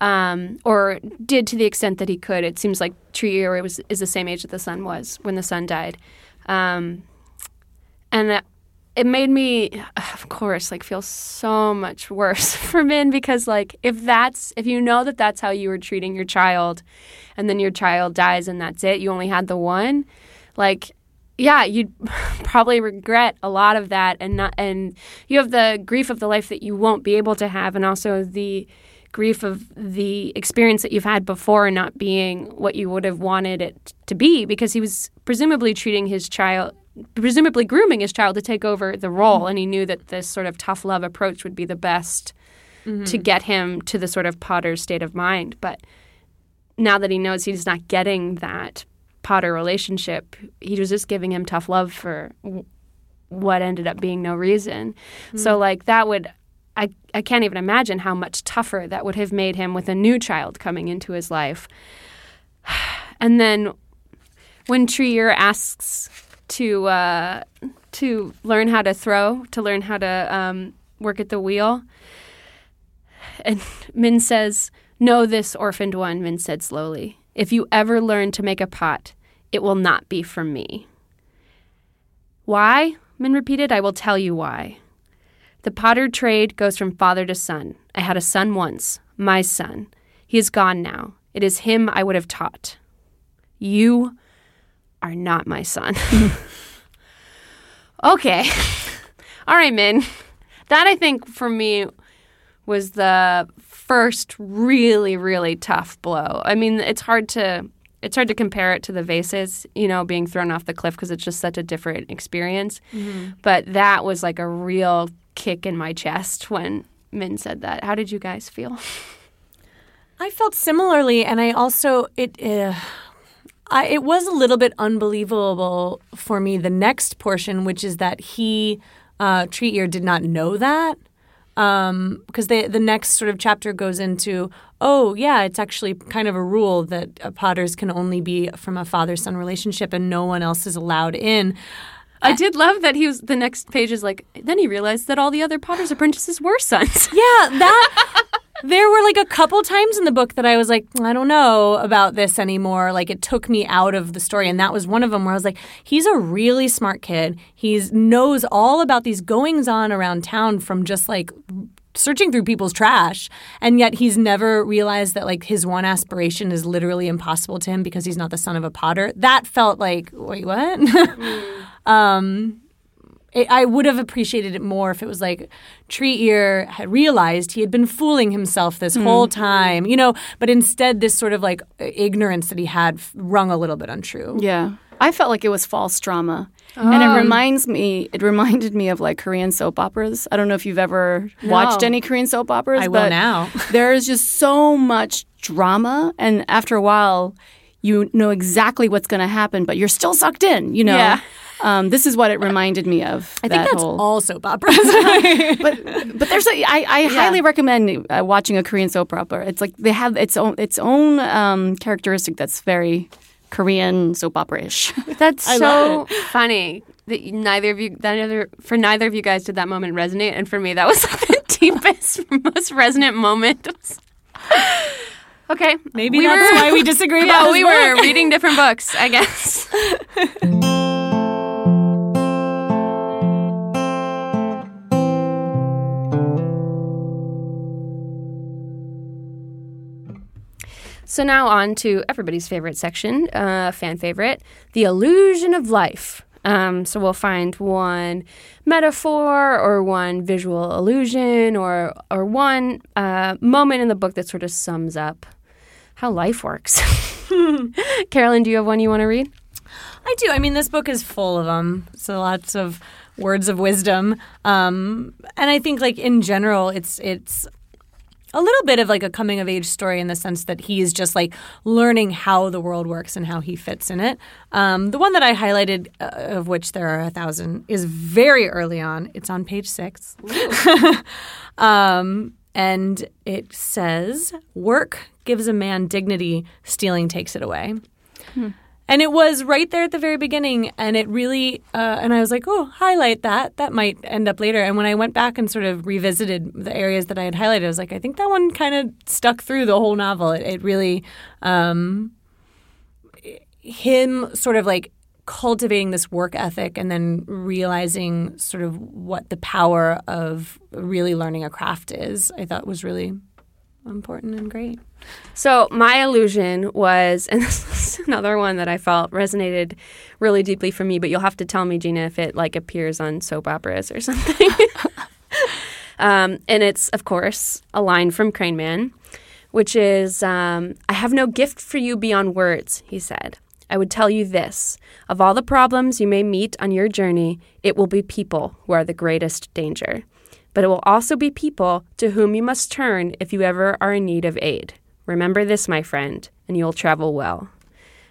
um, or did to the extent that he could. It seems like Tree Ear was is the same age that the son was when the son died, um, and that it made me (sighs) of course like feel so much worse (laughs) for Min because like if that's if you know that that's how you were treating your child and then your child dies and that's it you only had the one like yeah you'd (laughs) probably regret a lot of that and not and you have the grief of the life that you won't be able to have and also the grief of the experience that you've had before not being what you would have wanted it to be because he was presumably treating his child presumably grooming his child to take over the role and he knew that this sort of tough love approach would be the best to mm-hmm. get him to the sort of potter state of mind. But now that he knows he's not getting that potter relationship he was just giving him tough love for what ended up being no reason. So like that would I, I can't even imagine how much tougher that would have made him with a new child coming into his life. (sighs) And then when Tree Ear asks to uh, to learn how to throw, to learn how to um, work at the wheel, and Min says, "No, this, orphaned one." Min said slowly, "If you ever learn to make a pot, it will not be from me." Why? Min repeated. I will tell you why. The potter trade goes from father to son. I had a son once, my son. He is gone now. It is him I would have taught. You are not my son. (laughs) okay. (laughs) All right, Min. That I think for me was the first really, really tough blow. I mean, it's hard to it's hard to compare it to the vases, you know, being thrown off the cliff because it's just such a different experience. But that was like a real kick in my chest when Min said that. How did you guys feel? I felt similarly, and I also it. Uh, I, it was a little bit unbelievable for me the next portion, which is that he, uh, Tree Ear, did not know that. Because the the next sort of chapter goes into, oh yeah, it's actually kind of a rule that uh, potters can only be from a father son relationship, and no one else is allowed in. I did love that he was the next page is like then he realized that all the other Potter's apprentices were sons. Yeah, that. (laughs) There were like a couple times in the book that I was like, I don't know about this anymore. Like it took me out of the story, and that was one of them where I was like, he's a really smart kid. He knows all about these goings on around town from just like searching through people's trash, and yet he's never realized that like his one aspiration is literally impossible to him because he's not the son of a potter. That felt like, wait, what? (laughs) um, it, I would have appreciated it more if it was like Tree Ear had realized he had been fooling himself this hmm. whole time, you know. But instead, this sort of like ignorance that he had rung a little bit untrue. Yeah. I felt like it was false drama. And it oh. reminds me, it reminded me of like Korean soap operas. I don't know if you've ever watched any Korean soap operas. I will but now. (laughs) there's just so much drama. And after a while, you know exactly what's going to happen, but you're still sucked in, you know? Yeah. Um, this is what it reminded me of. I think that's whole, all soap operas. but but there's a, I, I highly recommend uh, watching a Korean soap opera. It's like they have its own its own um, characteristic that's very Korean soap opera ish. (laughs) That's I so funny that neither of you, that neither for neither of you guys did that moment resonate, and for me that was like (laughs) the deepest, most resonant moment. (laughs) okay, Maybe we that's were, why we disagree Yeah, this we book. were reading different books, I guess. So now on to everybody's favorite section, uh, fan favorite, the illusion of life. Um, so we'll find one metaphor or one visual illusion or or one uh, moment in the book that sort of sums up how life works. (laughs) Carolyn, do you have one you want to read? I do. I mean, this book is full of them. So lots of words of wisdom. Um, and I think, like in general, it's it's a little bit of like a coming of age story in the sense that he is just like learning how the world works and how he fits in it. Um, the one that I highlighted, uh, of which there are a thousand, is very early on. It's on page six. (laughs) um, and it says, Work gives a man dignity, stealing takes it away. And it was right there at the very beginning, and it really, uh, and I was like, oh, highlight that. That might end up later. And when I went back and sort of revisited the areas that I had highlighted, I was like, I think that one kind of stuck through the whole novel. It, it really, um, him sort of like cultivating this work ethic and then realizing sort of what the power of really learning a craft is, I thought was really important and great. So my illusion was, and (laughs) this is another one that I felt resonated really deeply for me. But you'll have to tell me, Gina, if it like appears on soap operas or (laughs) something. um, and it's of course a line from Crane Man, which is, um, "I have no gift for you beyond words," he said. I would tell you this of all the problems you may meet on your journey, it will be people who are the greatest danger. But it will also be people to whom you must turn if you ever are in need of aid. Remember this, my friend, and you'll travel well.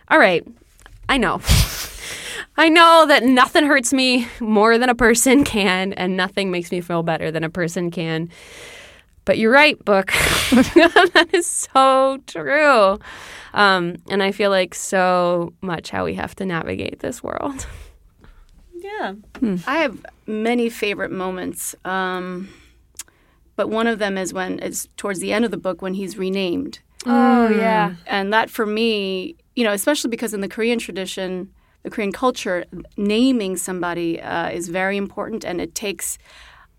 All right, I know. (laughs) I know that nothing hurts me more than a person can, and nothing makes me feel better than a person can. But you're right, book. (laughs) that is so true. Um, and I feel like so much how we have to navigate this world. Yeah. I have many favorite moments, um, but one of them is when it's towards the end of the book when he's renamed. Oh, yeah. And that for me, you know, especially because in the Korean tradition, the Korean culture, naming somebody uh, is very important, and it takes.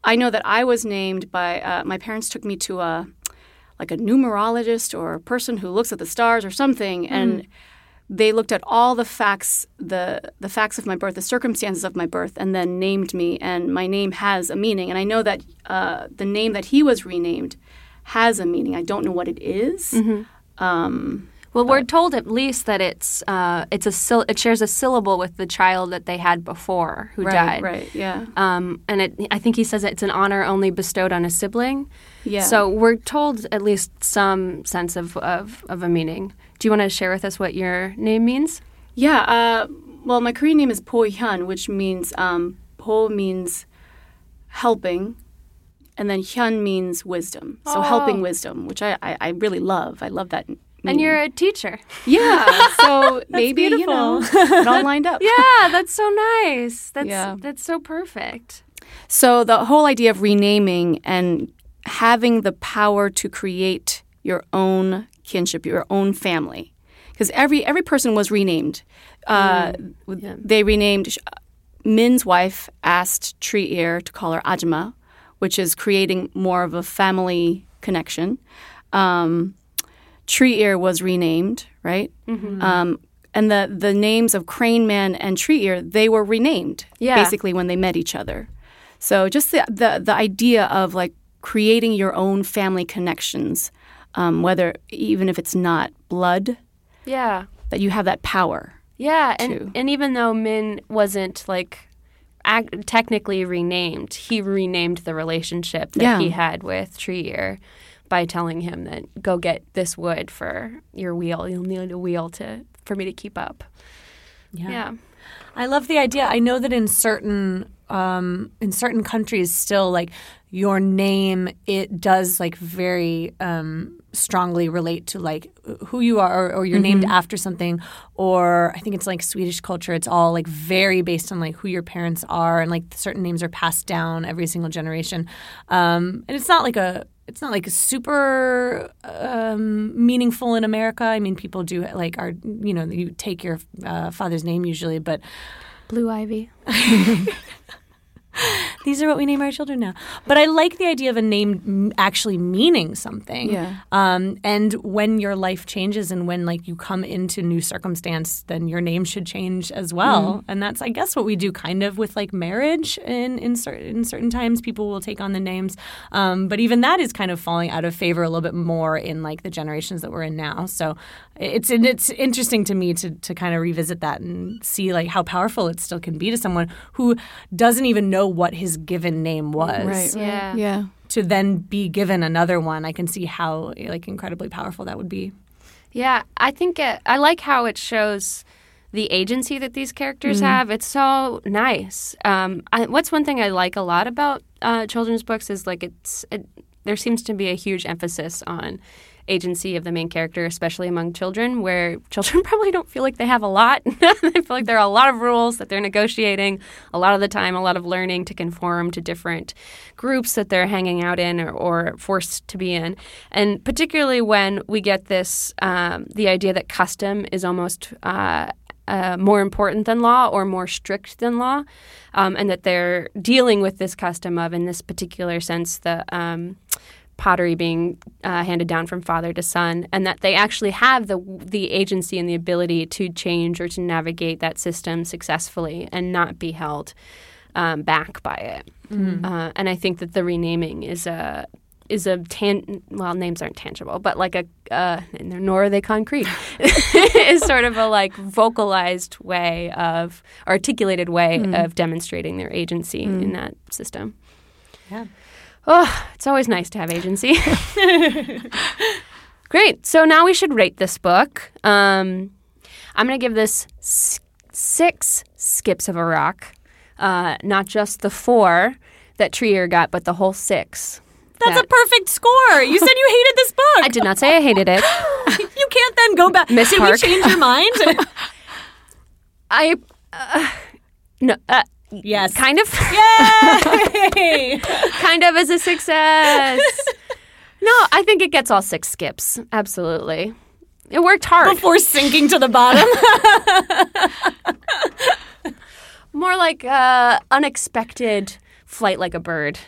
I know that I was named by uh, my parents took me to a like a numerologist or a person who looks at the stars or something, and they looked at all the facts, the the facts of my birth, the circumstances of my birth, and then named me. And my name has a meaning, and I know that uh, the name that he was renamed has a meaning. I don't know what it is. Um, Well, we're told at least that it's uh, it's a it shares a syllable with the child that they had before who right, died. right, yeah, Um, and it, I think he says it's an honor only bestowed on a sibling. yeah. So we're told at least some sense of, of, of a meaning. Do you want to share with us what your name means? Yeah. Uh, well, my Korean name is Po Hyun, which means um, Po means helping, and then Hyun means wisdom. So helping wisdom, which I, I, I really love. I love that. And you're a teacher. (laughs) yeah. So maybe you know it all lined up. (laughs) yeah, that's so nice. That's Yeah. that's so perfect. So the whole idea of renaming and having the power to create your own kinship, your own family, because every every person was renamed. Uh, Yeah. They renamed Min's wife asked Tree Ear to call her Ajima, which is creating more of a family connection. Um, Tree Ear was renamed, right? Um, and the the names of Crane Man and Tree Ear they were renamed Yeah. basically when they met each other. So just the the, the idea of like creating your own family connections, um, whether even if it's not blood, Yeah. that you have that power. Yeah, and and even though Min wasn't like ac- technically renamed, he renamed the relationship that Yeah. he had with Tree Ear by telling him that go get this wood for your wheel. You'll need a wheel to for me to keep up. Yeah. I love the idea. I know that in certain um, in certain countries, still like your name, it does like very um, strongly relate to like who you are, or, or you're named after something, or I think it's like Swedish culture. It's all like very based on like who your parents are, and like certain names are passed down every single generation. Um, and it's not like a it's not like super um, meaningful in America. I mean, people do like are you know you take your uh, father's name usually, but Blue Ivy. (laughs) these are what we name our children now. But I like the idea of a name actually meaning something. Yeah. Um, and when your life changes and when like you come into new circumstance, then your name should change as well. And that's I guess what we do kind of with like marriage. In in certain in certain times, people will take on the names. Um, but even that is kind of falling out of favor a little bit more in like the generations that we're in now. So it's it's interesting to me to to kind of revisit that and see like how powerful it still can be to someone who doesn't even know what his given name was right Yeah. Yeah. to then be given another one i can see how like incredibly powerful that would be Yeah, I think it, I like how it shows the agency that these characters have. It's so nice. Um, I, what's one thing I like a lot about uh, children's books is like it's it, there seems to be a huge emphasis on agency of the main character, especially among children, where (laughs) children probably don't feel like they have a lot. (laughs) they feel like there are a lot of rules that they're negotiating a lot of the time, a lot of learning to conform to different groups that they're hanging out in or, or forced to be in. And particularly when we get this, um, the idea that custom is almost uh, uh, more important than law or more strict than law, um, and that they're dealing with this custom of, in this particular sense, the um, pottery being uh, handed down from father to son, and that they actually have the the agency and the ability to change or to navigate that system successfully and not be held um, back by it. Uh, and I think that the renaming is a is a tan well names aren't tangible but like a uh, nor are they concrete. (laughs) Is sort of a like vocalized way of articulated way of demonstrating their agency in that system. Yeah. Oh it's always nice to have agency. (laughs) Great so now we should rate this book. Um, i'm going to give this s- six skips of a rock uh, not just the four that Tree Ear got but the whole six. That's that- a perfect score. You said you hated this book. I did not say I hated it. (laughs) you can't then go back. Miss did Park. we change your mind? (laughs) I uh, no uh, yes kind of Yay! (laughs) kind of as a success. no, I think it gets all six skips. Absolutely. It worked hard. before sinking to the bottom (laughs) More like uh, unexpected flight like a bird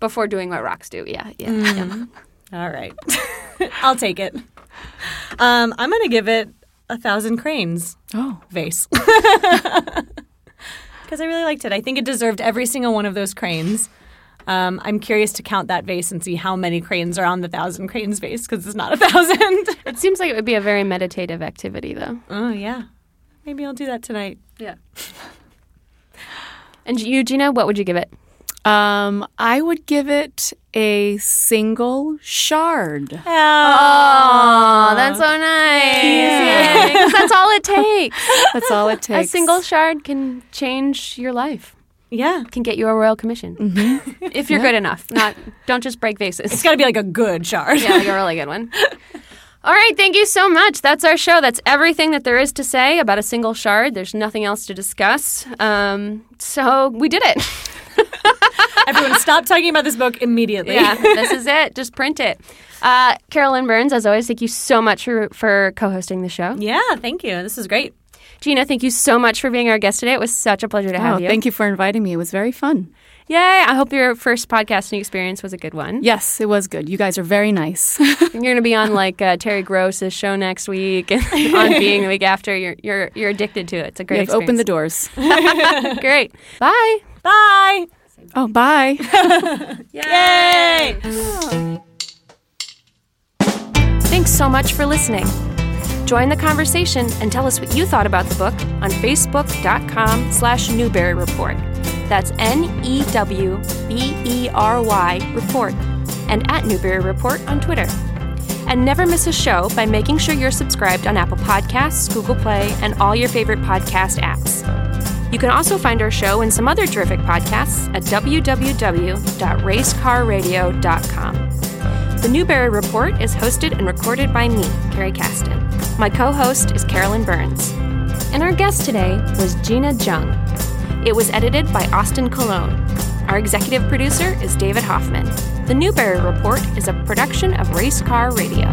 before doing what rocks do. Yeah, yeah. yeah. all right (laughs) i'll take it um, i'm gonna give it a thousand cranes Oh. vase because I really liked it. I think it deserved every single one of those cranes. Um, I'm curious to count that vase and see how many cranes are on the thousand cranes vase because it's not a (laughs) thousand. It seems like it would be a very meditative activity, though. oh yeah, maybe I'll do that tonight. Yeah. (laughs) And you, Gina, what would you give it? Um, I would give it a single shard. Oh, that's so nice. Yeah. That's all it takes. That's all it takes. A single shard can change your life. Yeah, Can get you a royal commission if you're good enough. Not don't just break vases. it's got to be like a good shard. yeah, like a really good one. (laughs) All right, thank you so much. That's our show. That's everything that there is to say about a single shard. There's nothing else to discuss. Um, so we did it. (laughs) Everyone, stop talking about this book immediately. Yeah, this is it. Just print it. Uh, Carolyn Burns, as always, thank you so much for, for co-hosting the show. yeah. Thank you. This is great. Gina, thank you so much for being our guest today. It was such a pleasure to have Oh, you. thank you for inviting me. It was very fun. Yay! I hope your first podcasting experience was a good one. Yes, it was good. You guys are very nice. (laughs) You're going to be on like uh, Terry Gross's show next week and (laughs) on Being the week after. You're you're you're addicted to it. It's a great. You've opened the doors. Great. Bye. Bye. Oh, bye. (laughs) Yay! Thanks so much for listening. Join the conversation and tell us what you thought about the book on facebook.com slash Newbery Report. That's N-E-W-B-E-R-Y Report. And at Newbery Report on Twitter. And never miss a show by making sure you're subscribed on Apple Podcasts, Google Play, and all your favorite podcast apps. You can also find our show and some other terrific podcasts at www.racecarradio.com. The Newbery Report is hosted and recorded by me, Kerry Caston. My co host is Carolyn Burns. And our guest today was Gina Jung. It was edited by Austin Cologne. Our executive producer is David Hoffman. The Newbery Report is a production of Race Car Radio.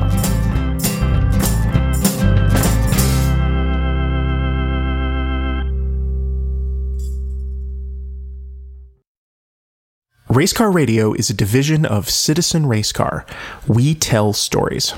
Racecar Radio is a division of Citizen Racecar. We tell stories.